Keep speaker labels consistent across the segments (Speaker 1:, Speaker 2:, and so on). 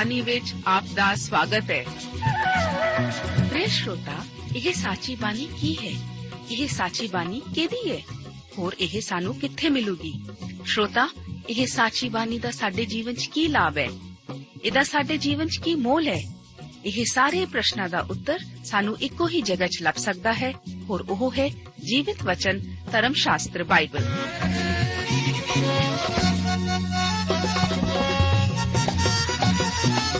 Speaker 1: ਬਾਣੀ ਵਿੱਚ ਆਪ ਦਾ ਸਵਾਗਤ ਹੈ ਪ੍ਰਿਯ ਸ਼ਰੋਤਾ ਇਹ ਸਾਚੀ ਬਾਣੀ ਕੀ ਹੈ ਇਹ ਸਾਚੀ ਬਾਣੀ ਕਿਹਦੀ ਹੈ ਹੋਰ ਇਹ ਸਾਨੂੰ ਕਿੱਥੇ ਮਿਲੂਗੀ ਸ਼ਰੋਤਾ ਇਹ ਸਾਚੀ ਬਾਣੀ ਦਾ ਸਾਡੇ ਜੀਵਨ 'ਚ ਕੀ ਲਾਭ ਹੈ ਇਹਦਾ ਸਾਡੇ ਜੀਵਨ 'ਚ ਕੀ ਮੋਲ ਹੈ ਇਹ ਸਾਰੇ ਪ੍ਰਸ਼ਨਾਂ ਦਾ ਉੱਤਰ ਸਾਨੂੰ ਇੱਕੋ ਹੀ ਜਗ੍ਹਾ 'ਚ ਲੱਭ ਸਕਦਾ ਹੈ ਔਰ ਉਹ ਹੈ ਜੀਵਿਤ ਵਚਨ ਧਰਮ ਸ਼ਾਸਤਰ ਬਾਈਬਲ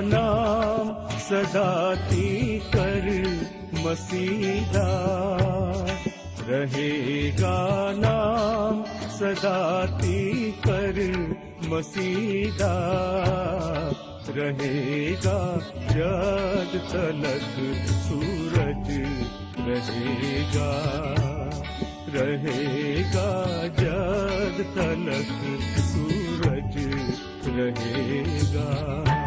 Speaker 2: नाम सदाती कर मसीहा। रहेगा नाम सदाती कर मसीहा। रहेगा जग तलक सूरज रहेगा। रहेगा जग तलक सूरज रहेगा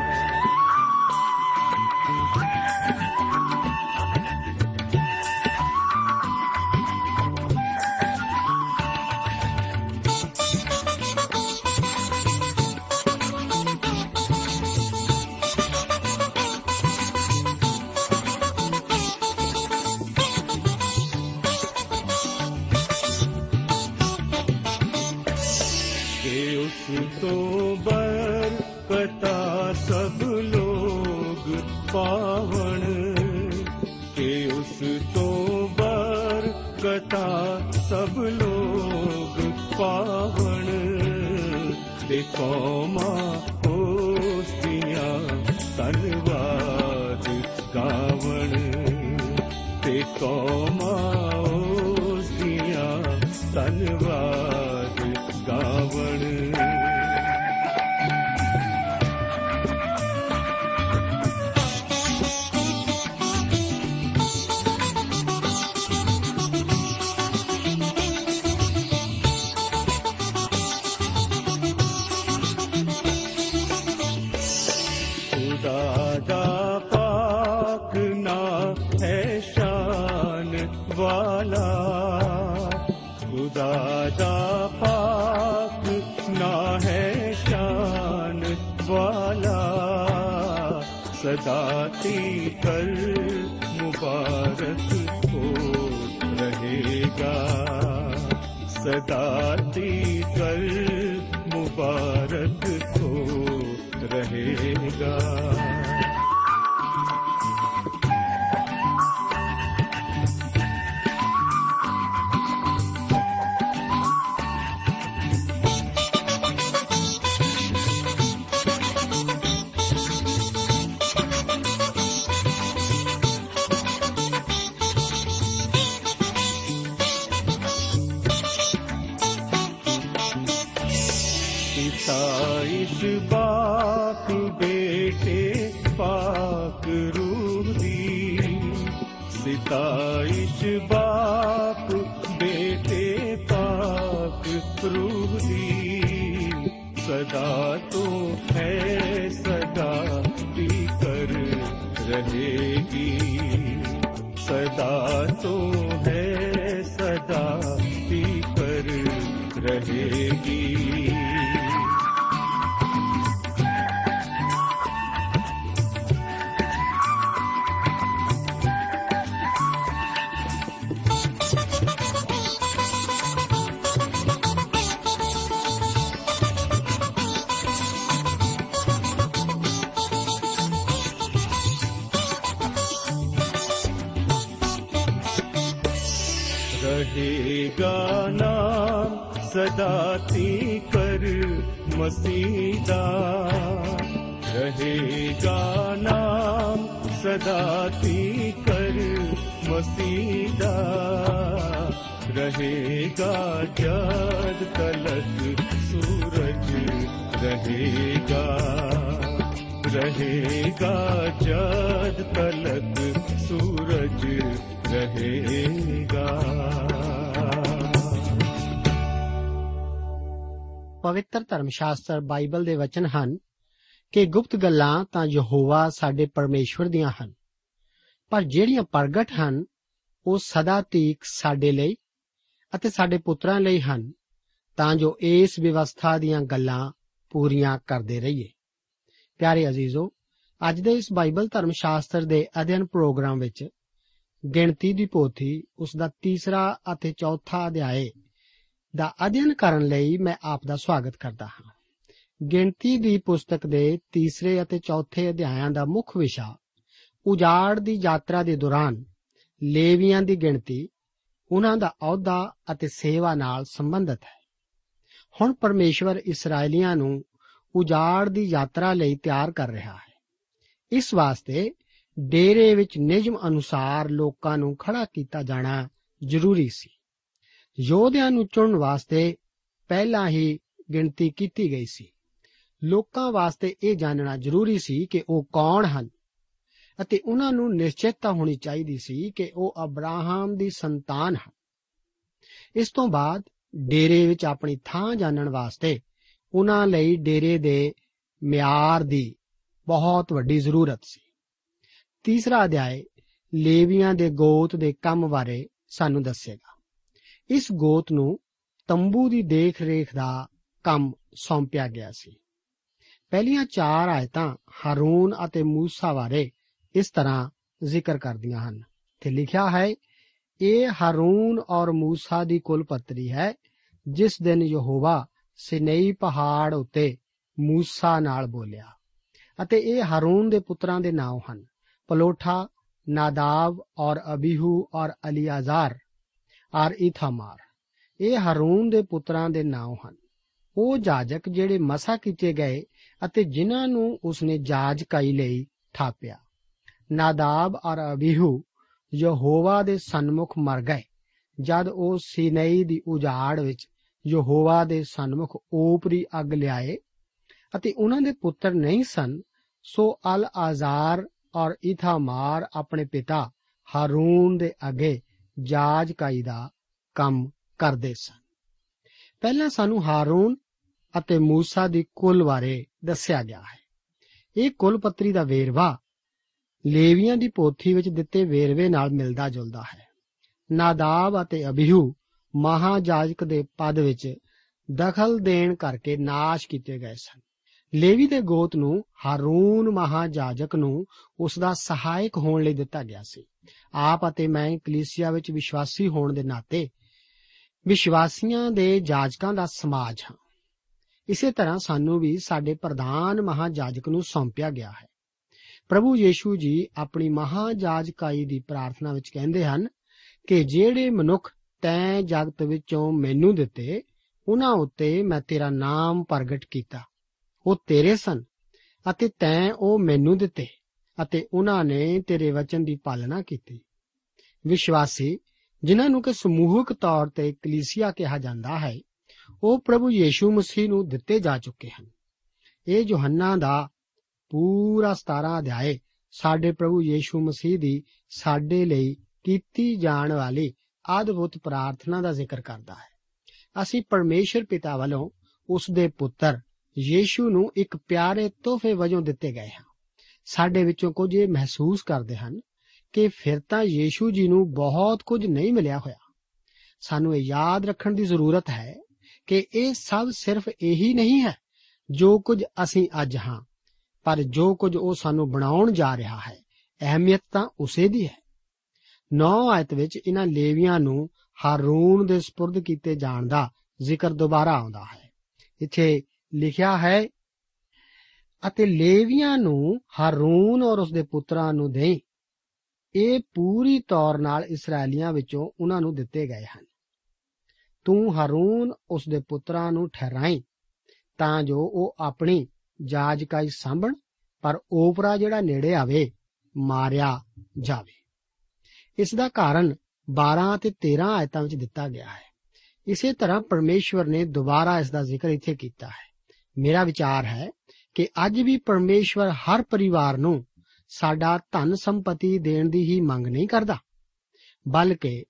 Speaker 2: ਉਸ ਤੋਂ ਬਰਕਤਾ ਸਭ ਲੋਗ ਪਾਵਣ ਤੇ ਕੌਮਾ ਉਸ ਦੀਆਂ ਧੰਨਵਾਦ ਗਾਵਣ ਤੇ ਕੌਮਾ ਉਸ ਦੀਆਂ ਧੰਨ सदाती कर मुबारक हो रहेगा। सदाती कर मुबारक हो रहेगा तो है सदा कर रहेगी। सदा तो है सदा कर रहेगी। सदा ती सदातीकर मसीदा रहेगा नाम सदा ती कर मसीदा रहेगा मसीदाेगा तलक सूरज रहेगा रहेगा जद तलक सूरज रहेगा
Speaker 3: ਪਵਿੱਤਰ ਧਰਮ ਸ਼ਾਸਤਰ ਬਾਈਬਲ ਦੇ ਵਚਨ ਹਨ ਕਿ ਗੁਪਤ ਗੱਲਾਂ ਤਾਂ ਯਹੋਵਾ ਸਾਡੇ ਪਰਮੇਸ਼ਵਰ ਦੀਆਂ ਹਨ। ਪਰ ਜਿਹੜੀਆਂ ਪ੍ਰਗਟ ਹਨ, ਉਹ ਸਦਾ ਤੀਕ ਸਾਡੇ ਲਈ ਅਤੇ ਸਾਡੇ ਪੁੱਤਰਾਂ ਲਈ ਹਨ, ਤਾਂ ਜੋ ਇਸ ਵਿਵਸਥਾ ਦੀਆਂ ਗੱਲਾਂ ਪੂਰੀਆਂ ਕਰਦੇ ਰਹੀਏ। ਪਿਆਰੇ ਅਜ਼ੀਜ਼ੋ, ਅੱਜ ਦੇ ਇਸ ਬਾਈਬਲ ਧਰਮ ਸ਼ਾਸਤਰ ਦੇ ਅਧਿਐਨ ਪ੍ਰੋਗਰਾਮ ਵਿੱਚ ਗਿਣਤੀ ਦੀ ਪੋਥੀ ਉਸ ਦਾ ਤੀਸਰਾ ਅਤੇ ਚੌਥਾ ਅਧਿਆਏ ਦਾ ਅਧਿਐਨ ਕਰਨ ਲਈ ਮੈਂ ਆਪ ਦਾ ਸਵਾਗਤ ਕਰਦਾ ਹਾਂ। ਗਿਣਤੀ ਦੀ ਪੁਸਤਕ ਦੇ ਤੀਸਰੇ ਅਤੇ ਚੌਥੇ ਅਧਿਆਇਾਂ ਦਾ ਮੁੱਖ ਵਿਸ਼ਾ, ਉਜਾੜ ਦੀ ਯਾਤਰਾ ਦੇ ਦੌਰਾਨ ਲੇਵੀਆਂ ਦੀ ਗਿਣਤੀ, ਉਹਨਾਂ ਦਾ ਅਹੁਦਾ ਅਤੇ ਸੇਵਾ ਨਾਲ ਸੰਬੰਧਿਤ ਹੈ। ਹੁਣ ਪਰਮੇਸ਼ਵਰ ਇਸرائیਲੀਆਂ ਨੂੰ ਉਜਾੜ ਦੀ ਯਾਤਰਾ ਲਈ ਤਿਆਰ ਕਰ ਰਿਹਾ ਹੈ। ਇਸ ਵਾਸਤੇ ਡੇਰੇ ਵਿੱਚ ਨਿਯਮ ਅਨੁਸਾਰ ਲੋਕਾਂ ਨੂੰ ਖੜਾ ਕੀਤਾ ਜਾਣਾ ਜ਼ਰੂਰੀ ਸੀ। ਯੋਧਿਆਂ ਨੂੰ ਚੁਣਨ ਵਾਸਤੇ ਪਹਿਲਾਂ ਹੀ ਗਿਣਤੀ ਕੀਤੀ ਗਈ ਸੀ। ਲੋਕਾਂ ਵਾਸਤੇ ਇਹ ਜਾਣਨਾ ਜ਼ਰੂਰੀ ਸੀ ਕਿ ਉਹ ਕੌਣ ਹਨ ਅਤੇ ਉਹਨਾਂ ਨੂੰ ਨਿਸ਼ਚਿਤਤਾ ਹੋਣੀ ਚਾਹੀਦੀ ਸੀ ਕਿ ਉਹ ਅਬਰਾਹਮ ਦੀ ਸੰਤਾਨ ਹਨ। ਇਸ ਤੋਂ ਬਾਅਦ ਡੇਰੇ ਵਿੱਚ ਆਪਣੀ ਥਾਂ ਜਾਣਨ ਵਾਸਤੇ ਉਹਨਾਂ ਲਈ ਡੇਰੇ ਦੇ ਮਿਆਰ ਦੀ ਬਹੁਤ ਵੱਡੀ ਜ਼ਰੂਰਤ ਸੀ। ਤੀਸਰਾ ਅਧਿਆਇ ਲੇਵੀਆਂ ਦੇ ਗੋਤ ਦੇ ਕੰਮ ਬਾਰੇ ਸਾਨੂੰ ਦੱਸੇਗਾ। ਇਸ ਗੋਤ ਨੂੰ ਤੰਬੂ ਦੀ ਦੇਖ-ਰੇਖ ਦਾ ਕੰਮ ਸੌਂਪਿਆ ਗਿਆ ਸੀ। ਪਹਿਲੀਆਂ ਚਾਰ ਆਇਤਾਂ ਹਾਰੂਨ ਅਤੇ ਮੂਸਾ ਬਾਰੇ ਇਸ ਤਰ੍ਹਾਂ ਜ਼ਿਕਰ ਕਰਦੀਆਂ ਹਨ ਤੇ ਲਿਖਿਆ ਹੈ, ਇਹ ਹਾਰੂਨ ਔਰ ਮੂਸਾ ਦੀ ਕੁਲ ਪੱਤਰੀ ਹੈ, ਜਿਸ ਦਿਨ ਯਹੋਵਾ ਸਿਨਈ ਪਹਾੜ ਉੱਤੇ ਮੂਸਾ ਨਾਲ ਬੋਲਿਆ। ਅਤੇ ਇਹ ਹਾਰੂਨ ਦੇ ਪੁੱਤਰਾਂ ਦੇ ਨਾਮ ਹਨ, ਪਲੋਠਾ, ਨਾਦਾਬ ਔਰ ਅਬੀਹੂ ਔਰ ਅਲੀਆਜ਼ਾਰ ਔਰ ਇਥਾਮਾਰ। ਇਹ ਹਾਰੂਨ ਦੇ ਪੁੱਤਰਾਂ ਦੇ ਨਾਮ ਹਨ। ਉਹ ਜਾਜਕ ਜਿਹੜੇ ਮਸਾ ਕੀਤੇ ਗਏ ਅਤੇ ਜਿਨ੍ਹਾਂ ਨੂੰ ਉਸਨੇ ਜਾਜਕਾਈ ਲਈ ਥਾਪਿਆ। ਨਾਦਾਬ ਔਰ ਅਬੀਹੂ ਯਹੋਵਾ ਦੇ ਸਨਮੁਖ ਮਰ ਗਏ, ਜਦ ਉਹ ਸੀਨਈ ਦੀ ਉਜਾੜ ਵਿੱਚ ਯਹੋਵਾ ਦੇ ਸਨਮੁਖ ਓਪਰੀ ਅੱਗ ਲਿਆਏ ਅਤੇ ਉਹਨਾਂ ਦੇ ਪੁੱਤਰ ਨਹੀਂ ਸਨ, ਸੋ ਅਲ ਆਜ਼ਾਰ ਔਰ ਇਥਾਮਾਰ ਆਪਣੇ ਪਿਤਾ ਹਾਰੂਨ ਦੇ ਅੱਗੇ ਜਾਜਕਾਈ ਦਾ ਕੰਮ ਕਰਦੇ ਸਨ। ਪਹਿਲਾਂ ਸਾਨੂੰ ਹਾਰੂਨ ਅਤੇ ਮੂਸਾ ਦੀ ਕੁੱਲ ਬਾਰੇ ਦੱਸਿਆ ਗਿਆ ਹੈ। ਇਹ ਕੁੱਲ ਪੱਤਰੀ ਦਾ ਵੇਰਵਾ ਲੇਵੀਆਂ ਦੀ ਪੋਥੀ ਵਿੱਚ ਦਿੱਤੇ ਵੇਰਵੇ ਨਾਲ ਮਿਲਦਾ ਜੁਲਦਾ ਹੈ। ਨਾਦਾਬ ਅਤੇ ਅਬੀਹੂ ਮਹਾਜਾਜਕ ਦੇ ਪਦ ਵਿੱਚ ਦਖਲ ਦੇਣ ਕਰਕੇ ਨਾਸ਼ ਕੀਤੇ ਗਏ ਸਨ। ਲੇਵੀ ਦੇ ਗੋਤ ਨੂੰ ਹਾਰੂਨ ਮਹਾਜਾਜਕ ਨੂੰ ਉਸ ਦਾ ਸਹਾਇਕ ਹੋਣ ਲਈ ਦਿੱਤਾ ਗਿਆ ਸੀ। ਆਪ ਅਤੇ ਮੈਂ ਕਲੀਸਿਆ ਵਿੱਚ ਵਿਸ਼ਵਾਸੀ ਹੋਣ ਦੇ ਨਾਤੇ ਵਿਸ਼ਵਾਸੀਆਂ ਦੇ ਜਾਜਕਾਂ ਦਾ ਸਮਾਜ ਹਾਂ। ਇਸੇ ਤਰ੍ਹਾਂ ਸਾਨੂੰ ਵੀ ਸਾਡੇ ਪ੍ਰਧਾਨ ਮਹਾਜਾਜਕ ਨੂੰ ਸੌਂਪਿਆ ਗਿਆ ਹੈ। ਪ੍ਰਭੂ ਯੀਸ਼ੂ ਜੀ ਆਪਣੀ ਮਹਾਜਾਜਕਾਈ ਦੀ ਪ੍ਰਾਰਥਨਾ ਵਿੱਚ ਕਹਿੰਦੇ ਹਨ ਕਿ ਜਿਹੜੇ ਮਨੁੱਖ ਤੈਂ ਜਗਤ ਵਿੱਚੋਂ ਮੈਨੂੰ ਦਿੱਤੇ, ਉਹਨਾਂ ਉੱਤੇ ਮੈਂ ਤੇਰਾ ਨਾਮ ਪ੍ਰਗਟ ਕੀਤਾ। ਉਹ ਤੇਰੇ ਸਨ ਅਤੇ ਤੈਂ ਉਹ ਮੈਨੂੰ ਦਿੱਤੇ ਅਤੇ ਉਹਨਾਂ ਨੇ ਤੇਰੇ ਵਚਨ ਦੀ ਪਾਲਣਾ ਕੀਤੀ। ਵਿਸ਼ਵਾਸੀ, ਜਿਨ੍ਹਾਂ ਨੂੰ ਕਿ ਸਮੂਹਕ ਤੌਰ ਤੇ ਕਲੀਸਿਆ ਕਿਹਾ ਜਾਂਦਾ ਹੈ, ਉਹ ਪ੍ਰਭੂ ਯੀਸ਼ੂ ਮਸੀਹ ਨੂੰ ਦਿੱਤੇ ਜਾ ਚੁੱਕੇ ਹਨ। ਇਹ ਯੋਹੰਨਾ ਦਾ ਪੂਰਾ 17 ਅਧਿਆਏ ਸਾਡੇ ਪ੍ਰਭੂ ਯੀਸ਼ੂ ਮਸੀਹ ਦੀ ਸਾਡੇ ਲਈ ਕੀਤੀ ਜਾਣ ਵਾਲੀ ਅਦਭੁਤ ਪ੍ਰਾਰਥਨਾ ਦਾ ਜ਼ਿਕਰ ਕਰਦਾ ਹੈ। ਅਸੀਂ ਪਰਮੇਸ਼ਰ ਪਿਤਾ ਵੱਲੋਂ ਉਸ ਦੇ ਪੁੱਤਰ ਯੀਸ਼ੂ ਨੂੰ ਇੱਕ ਪਿਆਰੇ ਤੋਹਫੇ ਵਜੋਂ ਦਿੱਤੇ ਗਏ ਹਨ। ਸਾਡੇ ਵਿੱਚੋਂ ਕੁਝ ਇਹ ਮਹਿਸੂਸ ਕਰਦੇ ਹਨ ਕਿ ਫਿਰ ਤਾਂ ਯੀਸ਼ੂ ਜੀ ਨੂੰ ਬਹੁਤ ਕੁਝ ਨਹੀਂ ਮਿਲਿਆ ਹੋਇਆ। ਸਾਨੂੰ ਇਹ ਯਾਦ ਰੱਖਣ ਦੀ ਜ਼ਰੂਰਤ ਹੈ ਕਿ ਇਹ ਸਭ ਸਿਰਫ ਇਹੀ ਨਹੀਂ ਹੈ ਜੋ ਕੁਝ ਅਸੀਂ ਅੱਜ ਹਾਂ, ਪਰ ਜੋ ਕੁਝ ਉਹ ਸਾਨੂੰ ਬਣਾਉਣ ਜਾ ਰਿਹਾ ਹੈ, ਅਹਿਮੀਅਤ ਤਾਂ ਉਸੇ ਦੀ ਹੈ। 9 ਆਇਤ ਵਿੱਚ ਇਹਨਾਂ ਲੇਵੀਆਂ ਨੂੰ ਹਾਰੂਨ ਦੇ ਸਪੁਰਦ ਕੀਤੇ ਜਾਣ ਦਾ ਜ਼ਿਕਰ ਦੁਬਾਰਾ ਆਉਂਦਾ ਹੈ। ਇੱਥੇ ਲਿਖਿਆ ਹੈ ਅਤੇ ਲੇਵੀਆਂ ਨੂੰ ਹਾਰੂਨ ਔਰ ਉਸਦੇ ਪੁੱਤਰਾਂ ਨੂੰ ਦੇਈ। ਇਹ ਪੂਰੀ ਤੌਰ ਨਾਲ ਇਸرائیਲੀਆਂ ਵਿੱਚੋਂ ਉਹਨਾਂ ਨੂੰ ਦਿੱਤੇ ਗਏ ਹਨ। ਤੂੰ ਹਾਰੂਨ ਉਸਦੇ ਪੁੱਤਰਾਂ ਨੂੰ ਠਹਿਰਾਈ ਤਾਂ ਜੋ ਉਹ ਆਪਣੀ ਜਾਜਕਾਈ ਸੰਭਣ, ਪਰ ਓਪਰਾ ਜਿਹੜਾ ਨੇੜੇ ਆਵੇ, ਮਾਰਿਆ ਜਾਵੇ। ਇਸ ਦਾ ਕਾਰਨ 12 ਅਤੇ 13 ਆਇਤਾਂ ਵਿੱਚ ਦਿੱਤਾ ਗਿਆ ਹੈ। ਇਸੇ ਤਰ੍ਹਾਂ ਪਰਮੇਸ਼ਵਰ ਨੇ ਦੁਬਾਰਾ ਇਸ ਦਾ ਜ਼ਿਕਰ ਇੱਥੇ ਕੀਤਾ ਹੈ। ਮੇਰਾ ਵਿਚਾਰ ਹੈ ਕਿ ਅੱਜ ਵੀ ਪਰਮੇਸ਼ਵਰ ਹਰ ਪਰਿਵਾਰ ਨੂੰ ਸਾਡਾ ਧਨ ਸੰਪਤੀ ਦੇਣ ਦੀ ਹੀ ਮੰਗ ਨਹੀਂ ਕਰਦਾ, ਬਲਕਿ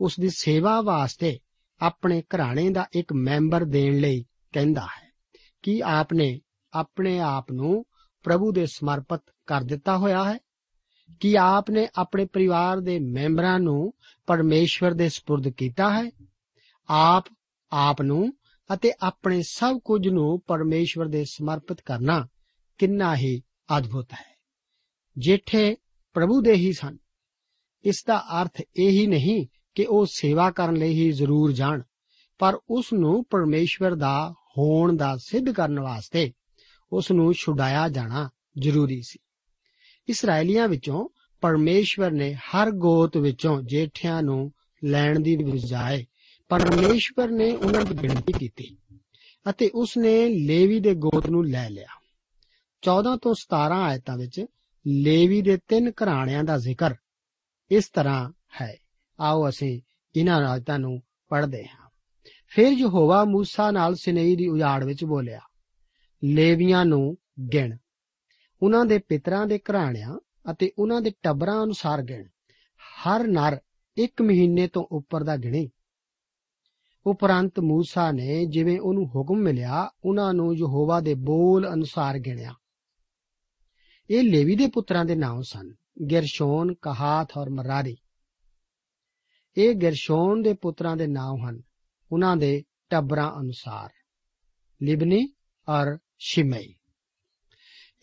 Speaker 3: ਉਸ ਦੀ ਸੇਵਾ ਵਾਸਤੇ ਆਪਣੇ ਘਰਾਣੇ ਦਾ ਇੱਕ ਮੈਂਬਰ ਦੇਣ ਲਈ ਕਹਿੰਦਾ ਹੈ ਕਿ ਆਪਨੇ ਆਪਣੇ ਆਪ ਨੂੰ ਪ੍ਰਭੂ ਦੇ ਸਮਰਪਿਤ ਕਰ ਦਿੱਤਾ ਹੋਇਆ ਹੈ, ਕਿ ਆਪਨੇ ਆਪਣੇ ਪਰਿਵਾਰ ਦੇ ਮੈਂਬਰਾਂ ਨੂੰ ਪਰਮੇਸ਼ਵਰ ਦੇ ਸਪੁਰਦ ਕੀਤਾ ਹੈ, ਆਪ ਆਪ ਨੂੰ ਅਤੇ ਆਪਣੇ ਸਭ ਕੁਝ ਨੂੰ ਪਰਮੇਸ਼ਵਰ ਦੇ ਸਮਰਪਿਤ ਕਰਨਾ ਕਿੰਨਾ ਹੀ ਅਦਭੁਤ ਹੈ। ਜੇਠੇ ਪ੍ਰਭੂ ਦੇ ਹੀ ਸਨ। ਇਸ ਦਾ ਅਰਥ ਇਹ ਹੀ ਨਹੀਂ ਕਿ ਉਹ ਸੇਵਾ ਕਰਨ ਲਈ ਹੀ ਜ਼ਰੂਰ ਜਾਣ, ਪਰ ਉਸ ਨੂੰ ਪਰਮੇਸ਼ਵਰ ਦਾ ਹੋਣ ਦਾ ਸਿੱਧ ਕਰਨ ਵਾਸਤੇ ਉਸ ਨੂੰ ਛੁਡਾਇਆ ਜਾਣਾ ਜ਼ਰੂਰੀ ਸੀ। ਇਸرائیਲੀਆਂ ਵਿੱਚੋਂ ਪਰਮੇਸ਼ਵਰ ਨੇ ਹਰ ਗੋਤ ਵਿੱਚੋਂ ਜੇਠਿਆਂ ਨੂੰ ਲੈਣ ਦੀ ਬਜਾਏ ਪਰਮੇਸ਼ਵਰ ਨੇ ਉਹਨਾਂ ਦੀ ਗਿਣਤੀ ਕੀਤੀ ਅਤੇ ਉਸ ਨੇ ਲੇਵੀ ਦੇ ਗੋਤ ਨੂੰ ਲੈ ਲਿਆ। 14 ਤੋਂ 17 ਆਇਤਾਂ ਵਿੱਚ ਲੇਵੀ ਦੇ ਤਿੰਨ ਘਰਾਣਿਆਂ ਦਾ ਜ਼ਿਕਰ ਇਸ ਤਰ੍ਹਾਂ ਹੈ। ਆਓ ਅਸੀਂ ਇਹਨਾਂ ਆਇਤਾਂ ਨੂੰ ਪੜ੍ਹਦੇ ਹਾਂ। ਫਿਰ ਯਹੋਵਾ ਮੂਸਾ ਨਾਲ ਸਿਨੇਈ ਦੀ ਉਜਾੜ ਵਿੱਚ ਬੋਲਿਆ, ਲੇਵੀਆਂ ਨੂੰ ਗਿਣ। ਉਹਨਾਂ ਦੇ ਪਿਤਰਾਂ ਦੇ ਘਰਾਣਿਆਂ ਅਤੇ ਉਹਨਾਂ ਦੇ ਟੱਬਰਾਂ ਅਨੁਸਾਰ ਗਿਣ। ਹਰ ਨਰ ਇੱਕ ਮਹੀਨੇ ਤੋਂ ਉੱਪਰ ਦਾ ਗਿਣੇ। ਉਪਰੰਤ ਮੂਸਾ ਨੇ ਜਿਵੇਂ ਉਹਨੂੰ ਹੁਕਮ ਮਿਲਿਆ, ਉਹਨਾਂ ਨੂੰ ਯਹੋਵਾ ਦੇ ਬੋਲ ਅਨੁਸਾਰ ਗਿਣਿਆ। ਇਹ ਲੇਵੀ ਦੇ ਪੁੱਤਰਾਂ ਦੇ ਨਾਮ ਸਨ, ਗਰਸ਼ੋਨ ਕਹਾਤ ਔਰ ਮਰਾਰੀ। ਇਹ ਗਰਸ਼ੋਨ ਦੇ ਪੁੱਤਰਾਂ ਦੇ ਨਾਮ ਹਨ, ਉਹਨਾਂ ਦੇ ਟੱਬਰਾਂ ਅਨੁਸਾਰ, ਲਿਬਨੀ ਔਰ ਸ਼ਿਮਈ।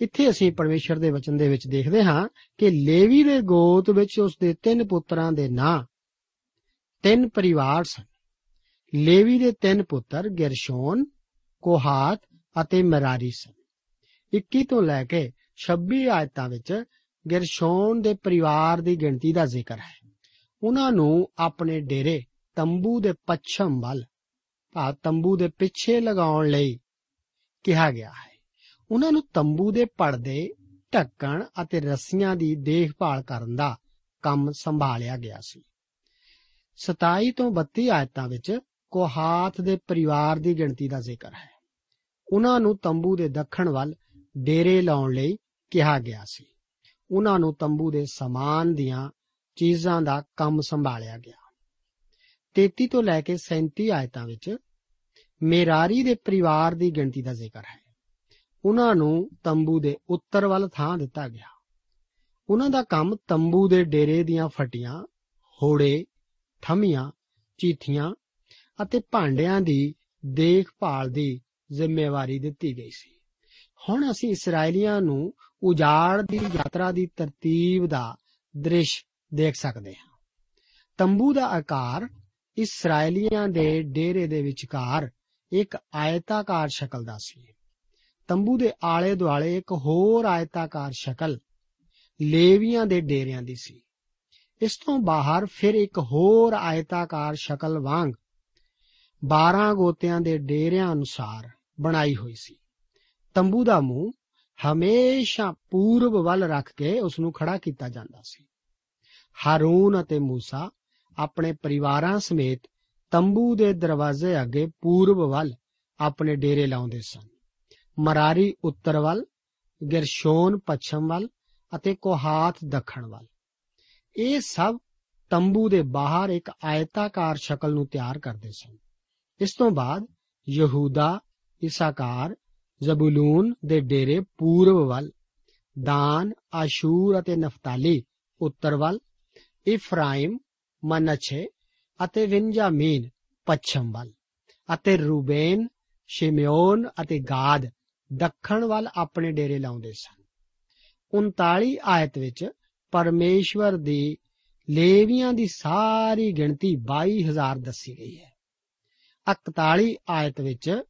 Speaker 3: ਇੱਥੇ ਅਸੀਂ ਪਰਮੇਸ਼ਰ ਦੇ ਵਚਨ ਦੇ ਵਿੱਚ ਦੇਖਦੇ ਹਾਂ ਕਿ ਲੇਵੀ ਦੇ ਗੋਤ ਵਿੱਚ ਉਸ ਦੇ ਤਿੰਨ ਪੁੱਤਰਾਂ ਦੇ ਨਾਂ, ਤਿੰਨ ਪਰਿਵਾਰ ਸਨ। ਲੇਵੀ ਦੇ ਤਿੰਨ ਪੁੱਤਰ ਗਰਸ਼ੋਨ, ਕੋਹਾਤ ਅਤੇ ਮਰਾਰੀ ਸਨ। 21 ਤੋਂ ਲੈ ਕੇ 26 ਆਇਤਾਂ ਵਿੱਚ ਗਰਸ਼ੋਨ ਦੇ ਪਰਿਵਾਰ ਦੀ ਗਿਣਤੀ ਦਾ ਜ਼ਿਕਰ ਹੈ। ਉਹਨਾਂ ਨੂੰ ਆਪਣੇ ਡੇਰੇ ਤੰਬੂ ਦੇ ਪੱਛਮ ਵੱਲ ਭਾ ਤੰਬੂ ਦੇ ਪਿੱਛੇ ਲਗਾਉਣ ਲਈ ਕਿਹਾ ਗਿਆ ਹੈ। ਉਹਨਾਂ ਨੂੰ ਤੰਬੂ ਦੇ ਪਰਦੇ, ਢੱਕਣ ਅਤੇ ਰੱਸੀਆਂ ਦੀ ਦੇਖਭਾਲ ਕਰਨ ਦਾ ਕੰਮ ਸੰਭਾਲਿਆ ਗਿਆ ਸੀ। 27 ਤੋਂ 32 ਆਇਤਾਂ ਵਿੱਚ ਕੋਹਾਤ ਦੇ ਪਰਿਵਾਰ ਦੀ ਗਿਣਤੀ ਦਾ ਜ਼ਿਕਰ ਹੈ। ਉਹਨਾਂ ਨੂੰ ਤੰਬੂ ਦੇ ਦੱਖਣ ਵੱਲ ਡੇਰੇ ਲਾਉਣ ਲਈ ਕਿਹਾ ਗਿਆ ਸੀ। ਉਹਨਾਂ ਨੂੰ ਤੰਬੂ ਦੇ ਸਮਾਨ ਦੀਆਂ ਚੀਜ਼ਾਂ ਦਾ ਕੰਮ ਸੰਭਾਲਿਆ ਗਿਆ। 33 ਤੋਂ ਲੈ ਕੇ 37 ਆਇਤਾਂ ਵਿੱਚ ਮੇਰਾਰੀ ਦੇ ਪਰਿਵਾਰ ਦੀ ਗਿਣਤੀ ਦਾ ਜ਼ਿਕਰ ਹੈ। ਉਹਨਾਂ ਨੂੰ ਤੰਬੂ ਦੇ ਉੱਤਰ ਵੱਲ ਥਾਂ ਦਿੱਤਾ ਗਿਆ। ਉਹਨਾਂ ਦਾ ਕੰਮ ਤੰਬੂ ਦੇ ਡੇਰੇ ਦੀਆਂ ਫਟੀਆਂ, ਹੋੜੇ ਥਮੀਆਂ ਚੀਥੀਆਂ ਅਤੇ ਭਾਂਡਿਆਂ ਦੀ ਦੇਖਭਾਲ ਦੀ ਜ਼ਿੰਮੇਵਾਰੀ ਦਿੱਤੀ ਗਈ ਸੀ। ਹੁਣ ਅਸੀਂ ਇਸرائیਲੀਆਂ ਨੂੰ ਉਜਾੜ ਦੀ ਯਾਤਰਾ ਦੀ ਤਰਤੀਬ ਦਾ ਦ੍ਰਿਸ਼ ਦੇਖ ਸਕਦੇ ਹਾਂ। ਤੰਬੂ ਦਾ ਆਕਾਰ ਇਸرائیਲੀਆਂ ਦੇ ਡੇਰੇ ਦੇ ਵਿਚਕਾਰ ਇੱਕ ਆਇਤਾਕਾਰ ਸ਼ਕਲ ਦਾ ਸੀ। ਤੰਬੂ ਦੇ ਆਲੇ ਦੁਆਲੇ ਇੱਕ ਹੋਰ ਆਇਤਾਕਾਰ ਸ਼ਕਲ ਲੇਵੀਆਂ ਦੇ ਡੇਰਿਆਂ ਦੀ ਸੀ। ਇਸ ਤੋਂ ਬਾਹਰ ਫਿਰ ਇੱਕ ਹੋਰ ਆਇਤਾਕਾਰ ਸ਼ਕਲ ਵਾਂਗ 12 ਗੋਤਿਆਂ ਦੇ ਡੇਰਿਆਂ ਅਨੁਸਾਰ ਬਣਾਈ ਹੋਈ ਸੀ ਤੰਬੂ ਦਾ ਮੂੰਹ ਹਮੇਸ਼ਾ ਪੂਰਬ ਵੱਲ ਰੱਖ ਕੇ ਉਸ ਨੂੰ ਖੜਾ ਕੀਤਾ ਜਾਂਦਾ ਸੀ ਹਾਰੂਨ ਅਤੇ موسی ਆਪਣੇ ਪਰਿਵਾਰਾਂ ਸਮੇਤ ਤੰਬੂ ਦੇ ਦਰਵਾਜ਼ੇ ਅੱਗੇ ਪੂਰਬ ਵੱਲ ਆਪਣੇ ਡੇਰੇ ਲਾਉਂਦੇ ਸਨ ਮਰਾਰੀ ਉੱਤਰ ਵੱਲ ਗਰਸ਼ੋਨ ਪੱਛਮ ਵੱਲ ਅਤੇ ਕੋਹਾਤ ਦੱਖਣ ਵੱਲ ਇਹ ਸਭ ਤੰਬੂ ਦੇ ਬਾਹਰ ਇੱਕ ਆਇਤਾਕਾਰ ਸ਼ਕਲ ਨੂੰ ਤਿਆਰ ਕਰਦੇ ਸਨ ਇਸ ਤੋਂ ਬਾਅਦ ਯਹੂਦਾ, ਇਸਾਕਾਰ, ਜ਼ਬੂਲੂਨ ਦੇ ਡੇਰੇ ਪੂਰਬ ਵੱਲ, ਦਾਨ, ਆਸ਼ੂਰ ਅਤੇ ਨਫਤਾਲੀ ਉੱਤਰ ਵੱਲ, ਇਫਰਾਇਮ, ਮਨਛੇ ਅਤੇ ਵਿੰਜਾਮੀਨ ਪੱਛਮ ਵੱਲ ਅਤੇ ਰੂਬੇਨ ਸ਼ਿਮਯੋਨ ਅਤੇ ਗਾਦ ਦੱਖਣ ਵੱਲ ਆਪਣੇ ਡੇਰੇ ਲਾਉਂਦੇ ਸਨ। 39 ਆਇਤ ਵਿੱਚ ਪਰਮੇਸ਼ਵਰ ਦੀ ਲੇਵੀਆਂ ਦੀ ਸਾਰੀ ਗਿਣਤੀ 22000 ਦੱਸੀ ਗਈ ਹੈ। 41 ਆਇਤ ਵਿੱਚ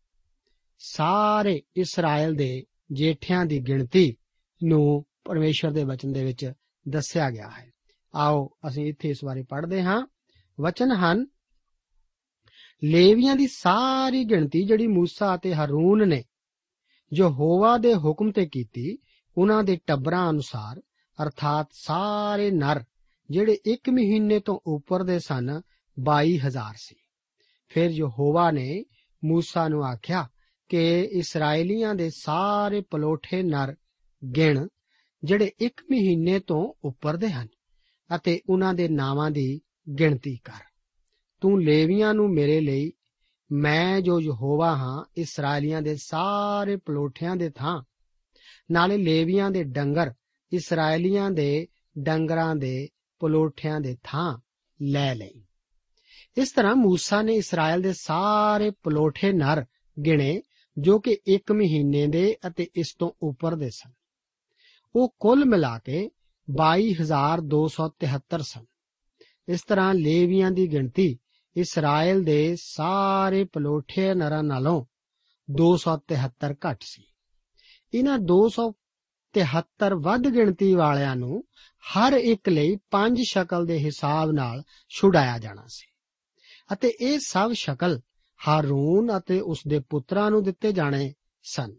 Speaker 3: ਸਾਰੇ ਇਸਰਾਇਲ ਦੇ ਜੇਠਿਆਂ ਦੀ ਗਿਣਤੀ ਨੂੰ ਪਰਮੇਸ਼ਵਰ ਦੇ ਵਚਨ ਦੇ ਵਿੱਚ ਦੱਸਿਆ ਗਿਆ ਹੈ। ਆਓ ਅਸੀਂ ਇੱਥੇ ਇਸ ਬਾਰੇ ਪੜ੍ਹਦੇ ਹਾਂ। ਵਚਨ ਹਨ, ਲੇਵੀਆਂ ਦੀ ਸਾਰੀ ਗਿਣਤੀ ਜਿਹੜੀ ਮੂਸਾ ਅਤੇ ਹਾਰੂਨ ਨੇ ਯਹੋਵਾ ਦੇ ਹੁਕਮ ਤੇ ਕੀਤੀ, ਉਹਨਾਂ ਦੇ ਟੱਬਰਾਂ ਅਨੁਸਾਰ, ਅਰਥਾਤ ਸਾਰੇ ਨਰ, ਜਿਹੜੇ 1 ਮਹੀਨੇ ਤੋਂ ਉੱਪਰ ਦੇ ਸਨ 22000 ਸੀ। ਫਿਰ ਯਹੋਵਾ ਨੇ موسی ਨੂੰ ਆਖਿਆ ਕਿ ਇਸرائیਲੀਆਂ ਦੇ ਸਾਰੇ ਪਲੋਠੇ ਨਰ ਗਿਣ, ਜਿਹੜੇ 1 ਮਹੀਨੇ ਤੋਂ ਉੱਪਰ ਦੇ ਹਨ ਅਤੇ ਉਹਨਾਂ ਦੇ ਨਾਵਾਂ ਦੀ ਗਿਣਤੀ ਕਰ। ਤੂੰ ਲੇਵੀਆਂ ਨੂੰ ਮੇਰੇ ਲਈ, ਮੈਂ ਜੋ ਯਹੋਵਾ ਹਾਂ ਇਸرائیਲੀਆਂ ਦੇ ਸਾਰੇ ਪਲੋਠਿਆਂ ਦੇ ਥਾਂ, ਨਾਲੇ ਲੇਵੀਆਂ ਦੇ ਡੰਗਰ ਇਸرائیਲੀਆਂ ਦੇ ਡੰਗਰਾਂ ਦੇ ਪਲੋਠਿਆਂ ਦੇ ਥਾਂ ਲੈ ਲਈ। ਇਸ ਤਰ੍ਹਾਂ ਮੂਸਾ ਨੇ ਇਸਰਾਇਲ ਦੇ ਸਾਰੇ ਪਲੋਠੇ ਨਰ ਗਿਣੇ, ਜੋ ਕਿ 1 ਮਹੀਨੇ ਦੇ ਅਤੇ ਇਸ ਤੋਂ ਉੱਪਰ ਦੇ ਸਨ। ਉਹ ਕੁੱਲ ਮਿਲਾ ਕੇ 22273 ਸਨ। ਇਸ ਤਰ੍ਹਾਂ ਲੇਵੀਆਂ ਦੀ ਗਿਣਤੀ ਇਸਰਾਇਲ ਦੇ ਸਾਰੇ ਪਲੋਠੇ ਨਰਾਂ ਨਾਲੋਂ 273 ਘੱਟ ਸੀ। ਇਹਨਾਂ 273 ਵੱਧ ਗਿਣਤੀ ਵਾਲਿਆਂ ਨੂੰ ਹਰ ਇੱਕ ਲਈ 5 ਸ਼ਕਲ ਦੇ ਹਿਸਾਬ ਨਾਲ ਛੁਡਾਇਆ ਜਾਣਾ ਸੀ। ਅਤੇ ਇਹ ਸਭ ਸ਼ਕਲ ਹਾਰੂਨ ਅਤੇ ਉਸ ਦੇ ਪੁੱਤਰਾਂ ਨੂੰ ਦਿੱਤੇ ਜਾਣੇ ਸਨ।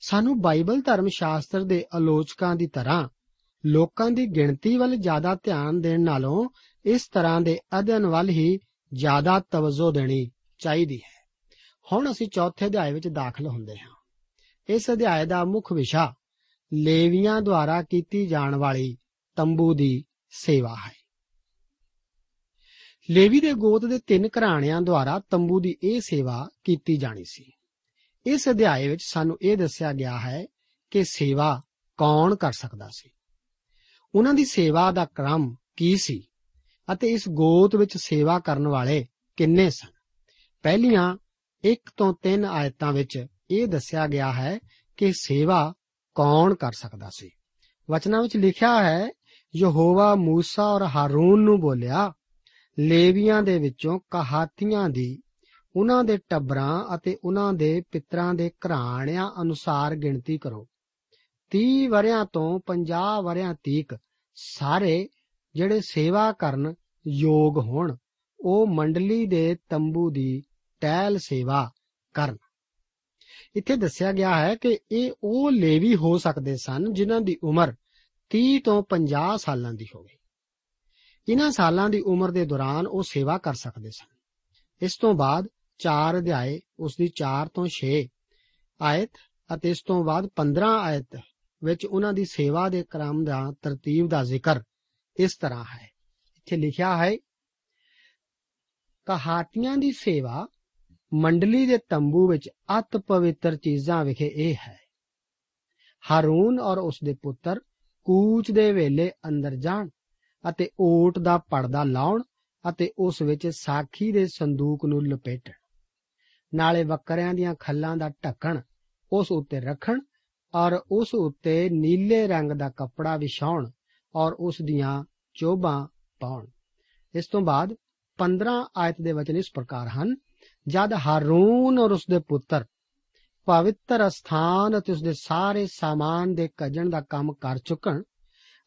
Speaker 3: ਸਾਨੂੰ ਬਾਈਬਲ ਧਰਮ ਸ਼ਾਸਤਰ ਦੇ ਆਲੋਚਕਾਂ ਦੀ ਤਰ੍ਹਾਂ ਲੋਕਾਂ ਦੀ ਗਿਣਤੀ ਵੱਲ ਜ਼ਿਆਦਾ ਧਿਆਨ ਦੇਣ ਨਾਲੋਂ ਇਸ ਤਰ੍ਹਾਂ ਦੇ ਅਧਿਐਨ ਵੱਲ ਹੀ ਜ਼ਿਆਦਾ ਤਵੱਜੋ ਦੇਣੀ ਚਾਹੀਦੀ ਹੈ। ਹੁਣ ਅਸੀਂ ਚੌਥੇ ਅਧਿਆਇ ਵਿੱਚ ਦਾਖਲ ਹੁੰਦੇ ਹਾਂ। ਇਸ ਅਧਿਆਇ ਦਾ ਮੁੱਖ ਵਿਸ਼ਾ ਲੇਵੀਆਂ ਦੁਆਰਾ ਕੀਤੀ ਜਾਣ ਵਾਲੀ ਤੰਬੂ ਦੀ ਸੇਵਾ ਹੈ। ਲੇਵੀ ਦੇ ਗੋਤ ਦੇ ਤਿੰਨ ਘਰਾਣਿਆਂ ਦੁਆਰਾ ਤੰਬੂ ਦੀ ਇਹ ਸੇਵਾ ਕੀਤੀ ਜਾਣੀ ਸੀ। ਇਸ ਅਧਿਆਇ ਵਿੱਚ ਸਾਨੂੰ ਇਹ ਦੱਸਿਆ ਗਿਆ ਹੈ ਕਿ ਸੇਵਾ ਕੌਣ ਕਰ ਸਕਦਾ ਸੀ? ਉਹਨਾਂ ਦੀ ਸੇਵਾ ਦਾ ਕ੍ਰਮ ਕੀ ਸੀ ਅਤੇ ਇਸ ਗੋਤ ਵਿੱਚ ਸੇਵਾ ਕਰਨ ਵਾਲੇ ਕਿੰਨੇ ਸਨ? ਪਹਿਲੀਆਂ 1 ਤੋਂ 3 ਆਇਤਾਂ ਵਿੱਚ ਇਹ ਦੱਸਿਆ ਗਿਆ ਹੈ ਕਿ ਸੇਵਾ ਕੌਣ ਕਰ ਸਕਦਾ ਸੀ। ਵਚਨਾਂ ਵਿੱਚ ਲਿਖਿਆ ਹੈ, ਯਹੋਵਾ ਮੂਸਾ ਔਰ ਹਾਰੂਨ ਨੂੰ ਬੋਲਿਆ ਲੇਵੀਆਂ ਦੇ ਵਿੱਚੋਂ ਕਹਾਤੀਆਂ ਦੀ, ਉਹਨਾਂ ਦੇ ਟੱਬਰਾਂ ਅਤੇ ਉਹਨਾਂ ਦੇ ਪਿਤਰਾਂ ਦੇ ਘਰਾਣਿਆਂ ਅਨੁਸਾਰ ਗਿਣਤੀ ਕਰੋ। 30 ਵਰਿਆਂ ਤੋਂ 50 ਵਰਿਆਂ ਤੀਕ ਸਾਰੇ ਜਿਹੜੇ ਸੇਵਾ ਕਰਨ ਯੋਗ ਹੋਣ, ਉਹ ਮੰਡਲੀ ਦੇ ਤੰਬੂ ਦੀ ਟਹਿਲ ਸੇਵਾ ਕਰਨ। ਇੱਥੇ ਦੱਸਿਆ ਗਿਆ ਹੈ ਕਿ ਇਹ ਉਹ ਲੇਵੀ ਹੋ ਸਕਦੇ ਸਨ ਜਿਨ੍ਹਾਂ ਦੀ ਉਮਰ 30 ਤੋਂ 50 ਸਾਲਾਂ ਦੀ ਹੋਵੇ। ਇਹਨਾਂ ਸਾਲਾਂ ਦੀ ਉਮਰ ਦੇ ਦੌਰਾਨ ਉਹ ਸੇਵਾ ਕਰ ਸਕਦੇ ਸਨ। ਇਸ ਤੋਂ ਬਾਅਦ 4 ਅਧਿਆਏ, ਉਸ ਦੀ 4 ਤੋਂ 6 ਆਇਤ ਅਤੇ ਇਸ ਤੋਂ ਬਾਅਦ 15 ਆਇਤ ਵਿੱਚ ਉਹਨਾਂ ਦੀ ਸੇਵਾ ਦੇ ਕ੍ਰਮ ਦਾ ਤਰਤੀਬ ਦਾ ਜ਼ਿਕਰ ਇਸ ਤਰ੍ਹਾਂ ਹੈ। ਇੱਥੇ ਲਿਖਿਆ ਹੈ ਕਹਾਤੀਆਂ ਦੀ ਸੇਵਾ ਮੰਡਲੀ ਦੇ ਤੰਬੂ ਵਿੱਚ ਅਤ ਪਵਿੱਤਰ ਚੀਜ਼ਾਂ ਵਿਖੇ ਇਹ ਹੈ। ਹਾਰੂਨ ਔਰ ਉਸ ਦੇ ਪੁੱਤਰ ਕੂਚ ਦੇ ਵੇਲੇ ਅੰਦਰ ਜਾਣ। ਅਤੇ ਓਟ ਦਾ ਪਰਦਾ ਲਾਉਣ ਅਤੇ ਉਸ ਵਿੱਚ ਸਾਖੀ ਦੇ ਸੰਦੂਕ ਨੂੰ ਲਪੇਟਣ। ਨਾਲੇ ਬੱਕਰਿਆਂ ਦੀਆਂ ਖੱਲਾਂ ਦਾ ਢੱਕਣ, ਉਸ ਉੱਤੇ ਰੱਖਣ ਔਰ ਉਸ ਉੱਤੇ ਨੀਲੇ ਰੰਗ ਦਾ ਕੱਪੜਾ ਵਿਛਾਉਣ ਔਰ ਉਸ ਦੀਆਂ ਚੋਬਾਂ ਪਾਉਣ। ਇਸ ਤੋਂ ਬਾਅਦ 15 ਆਇਤ ਦੇ ਵਚਨ ਇਸ ਪ੍ਰਕਾਰ ਹਨ, ਜਦ ਹਾਰੂਨ ਔਰ ਉਸ ਦੇ ਪੁੱਤਰ ਪਵਿੱਤਰ ਸਥਾਨ ਅਤੇ ਉਸ ਦੇ ਸਾਰੇ ਸਾਮਾਨ ਦੇ ਕੱਜਣ ਦਾ ਕੰਮ ਕਰ ਚੁੱਕਣ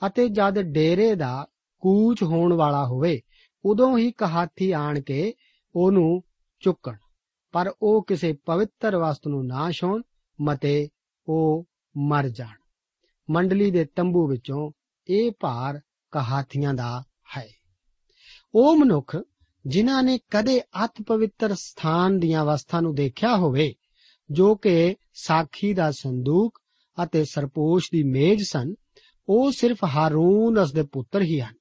Speaker 3: ਅਤੇ ਜਦ ਡੇਰੇ ਦਾ ਕੂਚ ਹੋਣ ਵਾਲਾ ਹੋਵੇ, ਉਦੋਂ ਹੀ ਕਹਾਤੀ ਆਣ ਕੇ ਉਹਨੂੰ ਚੁੱਕਣ, ਪਰ ਉਹ ਕਿਸੇ ਪਵਿੱਤਰ ਵਸਤ ਨੂੰ ਨਾ ਛੋਣ ਮਤੇ ਉਹ ਮਰ ਜਾਣ। ਮੰਡਲੀ ਦੇ ਤੰਬੂ ਵਿੱਚੋਂ ਇਹ ਭਾਰ ਕਹਾਤੀਆਂ ਦਾ ਹੈ। ਉਹ ਮਨੁੱਖ ਜਿਨ੍ਹਾਂ ਨੇ ਕਦੇ ਅਤ ਪਵਿੱਤਰ ਸਥਾਨ ਦੀਆਂ ਅਵਸਥਾ ਨੂੰ ਦੇਖਿਆ ਹੋਵੇ, ਜੋ ਕਿ ਸਾਖੀ ਦਾ ਸੰਦੂਕ ਅਤੇ ਸਰਪੋਸ਼ ਦੀ ਮੇਜ਼ ਸਨ, ਉਹ ਸਿਰਫ ਹਾਰੂਨ ਉਸ ਦੇ ਪੁੱਤਰ ਹੀ ਹਨ।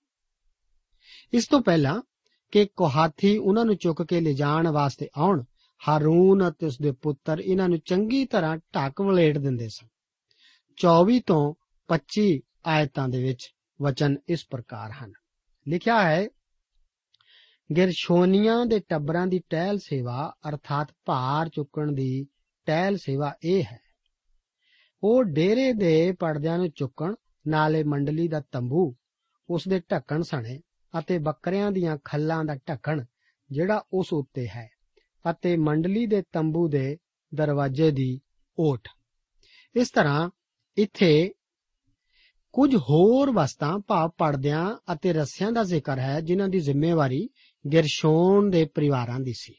Speaker 3: ਇਸ ਤੋਂ ਪਹਿਲਾਂ ਕਿ ਕੋਹਾਥੀ ਉਹਨਾਂ ਨੂੰ ਚੁੱਕ ਕੇ ਲਿਜਾਣ ਵਾਸਤੇ ਆਉਣ, ਹਾਰੂਨ ਅਤੇ ਉਸ ਦੇ ਪੁੱਤਰ ਇਹਨਾਂ ਨੂੰ ਚੰਗੀ ਤਰ੍ਹਾਂ ਢੱਕ ਵਲੇਟ ਦਿੰਦੇ ਸਨ। 24 ਤੋਂ 25 ਆਇਤਾਂ ਦੇ ਵਿੱਚ ਵਚਨ ਇਸ ਪ੍ਰਕਾਰ ਹਨ। ਲਿਖਿਆ ਹੈ, ਗਿਰਸ਼ੋਨੀਆਂ ਦੇ ਟੱਬਰਾਂ ਦੀ ਟਹਿਲ ਸੇਵਾ, ਅਰਥਾਤ ਭਾਰ ਚੁੱਕਣ ਦੀ ਟਹਿਲ ਸੇਵਾ ਇਹ ਹੈ। ਉਹ ਡੇਰੇ ਦੇ ਪਰਦਿਆਂ ਨੂੰ ਚੁੱਕਣ, ਨਾਲੇ ਮੰਡਲੀ ਦਾ ਤੰਬੂ ਉਸ ਦੇ ਢੱਕਣ ਸਣੇ ਅਤੇ ਬੱਕਰਿਆਂ ਦੀਆਂ ਖੱਲਾਂ ਦਾ ਢੱਕਣ ਜਿਹੜਾ ਉਸ ਉੱਤੇ ਹੈ ਅਤੇ ਮੰਡਲੀ ਦੇ ਤੰਬੂ ਦੇ ਦਰਵਾਜ਼ੇ ਦੀ ਓਟ। ਇਸ ਤਰ੍ਹਾਂ ਇੱਥੇ ਕੁਝ ਹੋਰ ਵਸਤਾਂ ਭਾਵ ਪਰਦਿਆਂ ਅਤੇ ਰੱਸਿਆਂ ਦਾ ਜ਼ਿਕਰ ਹੈ ਜਿਨ੍ਹਾਂ ਦੀ ਜ਼ਿੰਮੇਵਾਰੀ ਗਿਰਸ਼ੋਨ ਦੇ ਪਰਿਵਾਰਾਂ ਦੀ ਸੀ।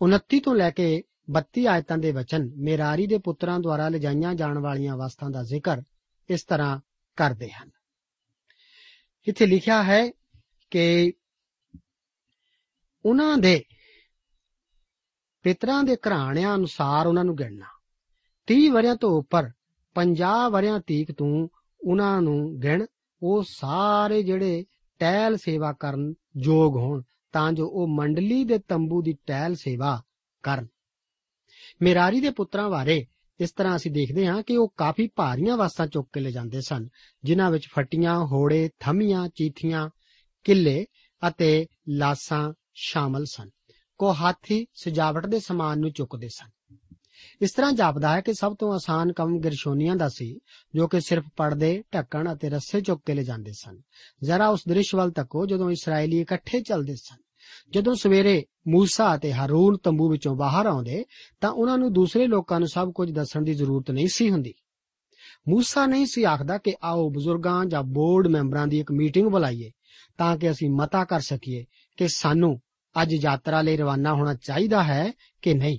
Speaker 3: 29 ਤੋਂ ਲੈ ਕੇ 32 ਆਇਤਾਂ ਦੇ ਵਚਨ ਮੇਰਾਰੀ ਦੇ ਪੁੱਤਰਾਂ ਦੁਆਰਾ ਲਿਜਾਈਆਂ ਜਾਣ ਵਾਲੀਆਂ ਵਸਤਾਂ ਦਾ ਜ਼ਿਕਰ ਇਸ ਤਰ੍ਹਾਂ ਕਰਦੇ ਹਨ। ਇੱਥੇ ਲਿਖਿਆ ਹੈ ਕਿ ਉਹਨਾਂ ਦੇ ਪਿਤਰਾਂ ਦੇ ਘਰਾਣਿਆਂ ਅਨੁਸਾਰ ਉਹਨਾਂ ਨੂੰ ਗਿਣਨਾ। 30 ਵਰਿਆਂ ਤੋਂ ਉੱਪਰ 50 ਵਰਿਆਂ ਤੀਕ ਤੂੰ ਉਹਨਾਂ ਨੂੰ ਗਿਣ। ਉਹ ਸਾਰੇ ਜਿਹੜੇ ਟਹਿਲ ਸੇਵਾ ਕਰਨ ਯੋਗ ਹੋਣ, ਤਾਂ ਜੋ ਉਹ ਮੰਡਲੀ ਦੇ ਤੰਬੂ ਦੀ ਟਹਿਲ ਸੇਵਾ ਕਰਨ। ਮੇਰਾਰੀ ਦੇ ਪੁੱਤਰਾਂ ਬਾਰੇ ਇਸ ਤਰ੍ਹਾਂ ਅਸੀਂ ਦੇਖਦੇ ਹਾਂ ਕਿ ਉਹ ਕਾਫੀ ਭਾਰੀਆਂ ਵਸਤਾਂ ਚੁੱਕ ਕੇ ਲੈ ਜਾਂਦੇ ਸਨ, ਜਿਨ੍ਹਾਂ ਵਿੱਚ ਫਟੀਆਂ, ਹੋੜੇ, ਥਮੀਆਂ, ਚੀਥੀਆਂ, ਕਿੱਲੇ ਅਤੇ ਲਾਸਾਂ ਸ਼ਾਮਲ ਸਨ। ਕੋ ਹਾਥੀ ਸਜਾਵਟ ਦੇ ਸਮਾਨ ਨੂੰ ਚੁੱਕਦੇ ਸਨ। ਇਸ ਤਰ੍ਹਾਂ ਜਾਪਦਾ ਹੈ ਕਿ ਸਭ ਤੋਂ ਆਸਾਨ ਕੰਮ ਗਿਰਸ਼ੋਨੀਆਂ ਦਾ ਸੀ, ਜੋ ਕਿ ਸਿਰਫ ਪਰਦੇ, ਢੱਕਣ ਅਤੇ ਰੱਸੇ ਚੁੱਕ ਕੇ ਲੈ ਜਾਂਦੇ ਸਨ। ਜ਼ਰਾ ਉਸ ਦ੍ਰਿਸ਼ ਵੱਲ ਤੱਕੋ ਜਦੋਂ ਇਸرائیਲੀ ਇਕੱਠੇ ਚੱਲਦੇ ਸਨ। ਜਦੋਂ ਸਵੇਰੇ ਮੂਸਾ ਅਤੇ ਹਾਰੂਨ ਤੰਬੂ ਵਿੱਚੋਂ ਬਾਹਰ ਆਉਂਦੇ, ਤਾਂ ਉਹਨਾਂ ਨੂੰ ਦੂਸਰੇ ਲੋਕਾਂ ਨੂੰ ਸਭ ਕੁਝ ਦੱਸਣ ਦੀ ਜ਼ਰੂਰਤ ਨਹੀਂ ਸੀ ਹੁੰਦੀ। ਮੂਸਾ ਨਹੀਂ ਸੀ ਆਖਦਾ ਕਿ ਆਓ ਬਜ਼ੁਰਗਾਂ ਜਾਂ ਬੋਰਡ ਮੈਂਬਰਾਂ ਦੀ ਇੱਕ ਮੀਟਿੰਗ ਬੁਲਾਈਏ, ਤਾਂ ਕਿ ਅਸੀਂ ਮਤਾ ਕਰ ਸਕੀਏ ਕਿ ਸਾਨੂੰ ਅੱਜ ਯਾਤਰਾ ਲਈ ਰਵਾਨਾ ਹੋਣਾ ਚਾਹੀਦਾ ਹੈ ਕਿ ਨਹੀਂ।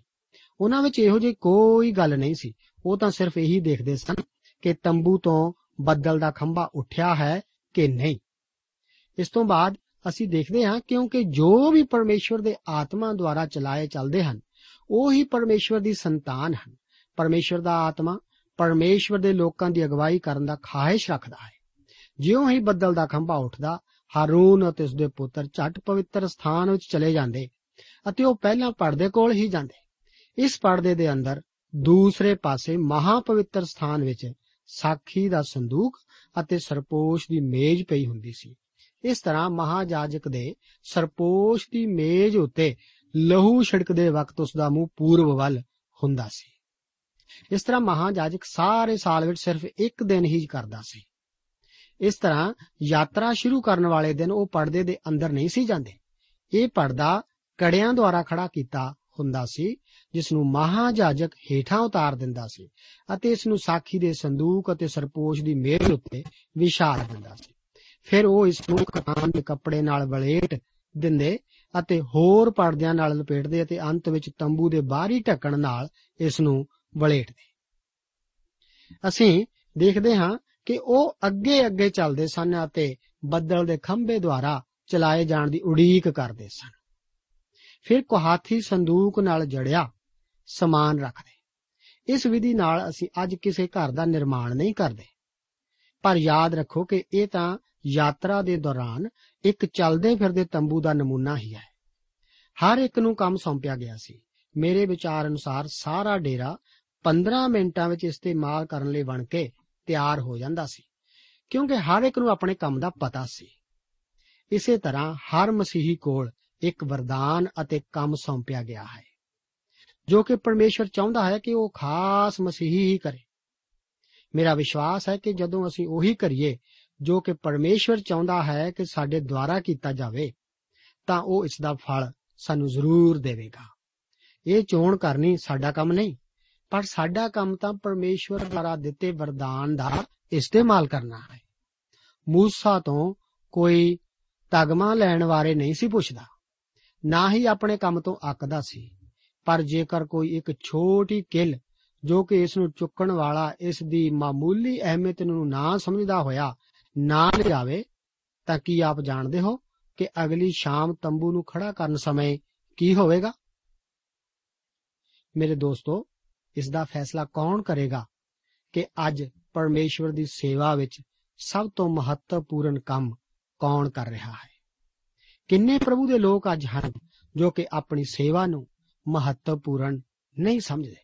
Speaker 3: ਉਹਨਾਂ ਵਿੱਚ ਇਹੋ ਜਿਹੀ ਕੋਈ ਗੱਲ ਨਹੀਂ ਸੀ। ਉਹ ਤਾਂ ਸਿਰਫ ਇਹੀ ਦੇਖਦੇ ਸਨ ਕਿ ਤੰਬੂ ਤੋਂ ਬੱਦਲ ਦਾ ਖੰਭਾ ਉੱਠਿਆ ਹੈ ਕਿ ਨਹੀਂ। ਇਸ ਤੋਂ ਬਾਅਦ ਅਸੀਂ ਦੇਖਦੇ ਹਾਂ ਕਿਉਂਕਿ ਜੋ ਵੀ ਪਰਮੇਸ਼ਵਰ ਦੇ ਆਤਮਾ ਦੁਆਰਾ ਚਲਾਏ ਚੱਲਦੇ ਹਨ, ਉਹ ਹੀ ਪਰਮੇਸ਼ਵਰ ਦੀ ਸੰਤਾਨ ਹਨ। ਪਰਮੇਸ਼ਵਰ ਦਾ ਆਤਮਾ ਪਰਮੇਸ਼ਵਰ ਦੇ ਲੋਕਾਂ ਦੀ ਅਗਵਾਈ ਕਰਨ ਦਾ ਖਾਹਿਸ਼ ਰੱਖਦਾ ਹੈ। ਜਿਉਂ ਹੀ ਬੱਦਲ ਦਾ ਖੰਭਾ ਉੱਠਦਾ, ਹਾਰੂਨ ਅਤੇ ਉਸਦੇ ਪੁੱਤਰ ਝਟ ਪਵਿੱਤਰ ਸਥਾਨ ਵਿੱਚ ਚਲੇ ਜਾਂਦੇ ਅਤੇ ਉਹ ਪਹਿਲਾਂ ਪਰਦੇ ਕੋਲ ਹੀ ਜਾਂਦੇ। ਇਸ ਪਰਦੇ ਦੇ ਅੰਦਰ ਦੂਸਰੇ ਪਾਸੇ ਮਹਾ ਪਵਿੱਤਰ ਸਥਾਨ ਵਿੱਚ ਸਾਖੀ ਦਾ ਸੰਦੂਕ ਅਤੇ ਸਰਪੋਸ਼ ਦੀ ਮੇਜ਼ ਪਈ ਹੁੰਦੀ ਸੀ। ਇਸ ਤਰ੍ਹਾਂ ਮਹਾਜਾਜਕ ਦੇ ਸਰਪੋਸ਼ ਦੀ ਮੇਜ਼ ਉੱਤੇ ਲਹੂ ਛਿੜਕਦੇ ਵਕਤ ਉਸ ਦਾ ਮੂੰਹ ਪੂਰਬ ਵੱਲ ਹੁੰਦਾ ਸੀ। ਇਸ ਤਰ੍ਹਾਂ ਮਹਾਜਾਜਕ ਸਾਰੇ ਸਾਲ ਵਿੱਚ ਸਿਰਫ ਇੱਕ ਦਿਨ ਹੀ ਕਰਦਾ ਸੀ। ਇਸ ਤਰ੍ਹਾਂ ਯਾਤਰਾ ਸ਼ੁਰੂ ਕਰਨ ਵਾਲੇ ਦਿਨ ਉਹ ਪਰਦੇ ਦੇ ਅੰਦਰ ਨਹੀਂ ਸੀ ਜਾਂਦੇ। ਇਹ ਪਰਦਾ ਕੜਿਆਂ ਦੁਆਰਾ ਖੜਾ ਕੀਤਾ ਹੁੰਦਾ ਸੀ ਜਿਸ ਨੂੰ ਮਹਾਜਾਜਕ ਹੇਠਾਂ ਉਤਾਰ ਦਿੰਦਾ ਸੀ ਅਤੇ ਇਸ ਨੂੰ ਸਾਖੀ ਦੇ ਸੰਦੂਕ ਅਤੇ ਸਰਪੋਸ਼ ਦੀ ਮੇਜ਼ ਉੱਤੇ ਵਿਛਾੜ ਦਿੰਦਾ ਸੀ। ਫਿਰ ਉਹ ਇਸ ਨੂੰ ਕਾਨ ਦੇ ਕੱਪੜੇ ਨਾਲ ਵਲੇਟ ਦਿੰਦੇ ਅਤੇ ਹੋਰ ਪਰਦਿਆਂ ਨਾਲ ਲਪੇਟਦੇ ਅਤੇ ਅੰਤ ਵਿੱਚ ਤੰਬੂ ਦੇ ਬਾਹਰੀ ਢੱਕਣ ਨਾਲ ਇਸ ਨੂੰ ਵਲੇਟਦੇ ਅਸੀਂ ਦੇਖਦੇ ਹਾਂ ਕਿ ਉਹ ਅੱਗੇ ਅੱਗੇ ਚੱਲਦੇ ਸਨ ਅਤੇ ਬੱਦਲ ਦੇ ਖੰਭੇ ਦੁਆਰਾ ਚਲਾਏ ਜਾਣ ਦੀ ਉਡੀਕ ਕਰਦੇ ਸਨ। ਫਿਰ ਕੁਹਾਥੀ ਸੰਦੂਕ ਨਾਲ ਜੜਿਆ ਸਮਾਨ ਰੱਖਦੇ। ਇਸ ਵਿਧੀ ਨਾਲ ਅਸੀਂ ਅੱਜ ਕਿਸੇ ਘਰ ਦਾ ਨਿਰਮਾਣ ਨਹੀਂ ਕਰਦੇ। ਪਰ ਯਾਦ ਰੱਖੋ ਕਿ ਇਹ ਤਾਂ ਯਾਤਰਾ ਦੇ ਦੌਰਾਨ ਇੱਕ ਚੱਲਦੇ ਫਿਰਦੇ ਤੰਬੂ ਦਾ ਨਮੂਨਾ ਹੀ ਹੈ। ਹਰ ਇੱਕ ਨੂੰ ਕੰਮ ਸੌਂਪਿਆ ਗਿਆ ਸੀ। ਮੇਰੇ ਵਿਚਾਰ ਅਨੁਸਾਰ ਸਾਰਾ ਡੇਰਾ 15 ਮਿੰਟਾਂ ਵਿੱਚ ਇਸਤੇਮਾਲ ਕਰਨ ਲਈ ਬਣ ਕੇ ਤਿਆਰ ਹੋ ਜਾਂਦਾ ਸੀ, ਕਿਉਂਕਿ ਹਰ ਇੱਕ ਨੂੰ ਆਪਣੇ ਕੰਮ ਦਾ ਪਤਾ ਸੀ। ਇਸੇ ਤਰ੍ਹਾਂ ਹਰ ਮਸੀਹੀ ਕੋਲ ਇੱਕ ਵਰਦਾਨ ਅਤੇ ਕੰਮ ਸੌਂਪਿਆ ਗਿਆ ਹੈ, ਜੋ ਕਿ ਪਰਮੇਸ਼ਵਰ ਚਾਹੁੰਦਾ ਹੈ ਕਿ ਉਹ ਖਾਸ ਮਸੀਹੀ ਹੀ ਕਰੇ। ਮੇਰਾ ਵਿਸ਼ਵਾਸ ਹੈ ਕਿ ਜਦੋਂ ਅਸੀਂ ਉਹੀ ਕਰੀਏ ਜੋ ਕਿ ਪਰਮੇਸ਼ਵਰ ਚਾਹੁੰਦਾ ਹੈ ਕਿ ਸਾਡੇ ਦੁਆਰਾ ਕੀਤਾ ਜਾਵੇ, ਤਾਂ ਉਹ ਇਸ ਦਾ ਫਲ ਸਾਨੂੰ ਜ਼ਰੂਰ ਦੇਵੇਗਾ। ਇਹ ਚੋਣ ਕਰਨੀ ਸਾਡਾ ਕੰਮ ਨਹੀਂ, ਪਰ ਸਾਡਾ ਕੰਮ ਤਾਂ ਪਰਮੇਸ਼ਵਰ ਦੁਆਰਾ ਦਿੱਤੇ ਵਰਦਾਨ ਦਾ ਇਸਤੇਮਾਲ ਕਰਨਾ ਹੈ। ਮੂਸਾ ਤੋਂ ਕੋਈ ਤਗਮਾ ਲੈਣ ਬਾਰੇ ਨਹੀਂ ਸੀ ਪੁੱਛਦਾ, ਨਾ ਹੀ ਆਪਣੇ ਕੰਮ ਤੋਂ ਅੱਕਦਾ ਸੀ, ਪਰ ਜੇਕਰ ਕੋਈ ਇੱਕ ਛੋਟੀ ਕਿਲ ਜੋ ਕਿ ਇਸ ਨੂੰ ਚੁੱਕਣ ਵਾਲਾ ਇਸ ਦੀ ਮਾਮੂਲੀ ਅਹਿਮੀਅਤ ਨੂੰ ਨਾ ਸਮਝਦਾ ਹੋਇਆ ਨਾ ਲਿਆਵੇ ਤਾਂ ਕੀ ਆਪ ਜਾਣਦੇ ਹੋ ਕਿ ਅਗਲੀ ਸ਼ਾਮ ਤੰਬੂ ਨੂੰ ਖੜਾ ਕਰਨ ਸਮੇਂ ਕੀ ਹੋਵੇਗਾ? ਮੇਰੇ ਦੋਸਤੋ, ਇਸ ਦਾ ਫੈਸਲਾ ਕੌਣ ਕਰੇਗਾ ਕਿ ਅੱਜ ਪਰਮੇਸ਼ਵਰ ਦੀ ਸੇਵਾ ਵਿੱਚ ਸਭ ਤੋਂ ਮਹੱਤਵਪੂਰਨ ਕੰਮ ਕੌਣ ਕਰ ਰਿਹਾ ਹੈ? ਕਿੰਨੇ ਪ੍ਰਭੂ ਦੇ ਲੋਕ ਅੱਜ ਹਨ ਜੋ ਕਿ ਆਪਣੀ ਸੇਵਾ ਨੂੰ ਮਹੱਤਵਪੂਰਨ ਨਹੀਂ ਸਮਝਦੇ?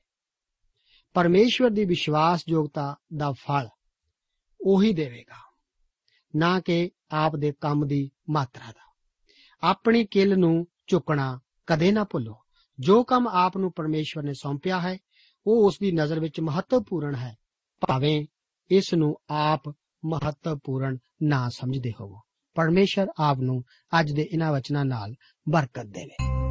Speaker 3: ਪਰਮੇਸ਼ਵਰ ਦੀ ਵਿਸ਼ਵਾਸਯੋਗਤਾ ਦਾ ਫਲ ਉਹੀ ਦੇਵੇਗਾ। ਨਾ ਕਿ ਆਪ ਦੇ ਕੰਮ ਦੀ ਮਾਤਰਾ ਦਾ। ਆਪਣੀ ਕਿਲ ਨੂੰ ਚੁੱਕਣਾ ਕਦੇ ਨਾ ਭੁੱਲੋ। ਜੋ ਕੰਮ ਆਪ ਨੂੰ ਪਰਮੇਸ਼ਵਰ ਨੇ ਸੌਂਪਿਆ ਹੈ, ਉਹ ਉਸ ਦੀ ਨਜ਼ਰ ਵਿੱਚ ਮਹੱਤਵਪੂਰਨ ਹੈ। ਭਾਵੇਂ ਇਸ ਨੂੰ ਆਪ ਮਹੱਤਵਪੂਰਨ ਨਾ ਸਮਝਦੇ ਹੋਵੋ। ਪਰਮੇਸ਼ਰ ਆਪ ਨੂੰ ਅੱਜ ਦੇ ਇਹਨਾਂ ਵਚਨਾਂ ਨਾਲ ਬਰਕਤ ਦੇਵੇ।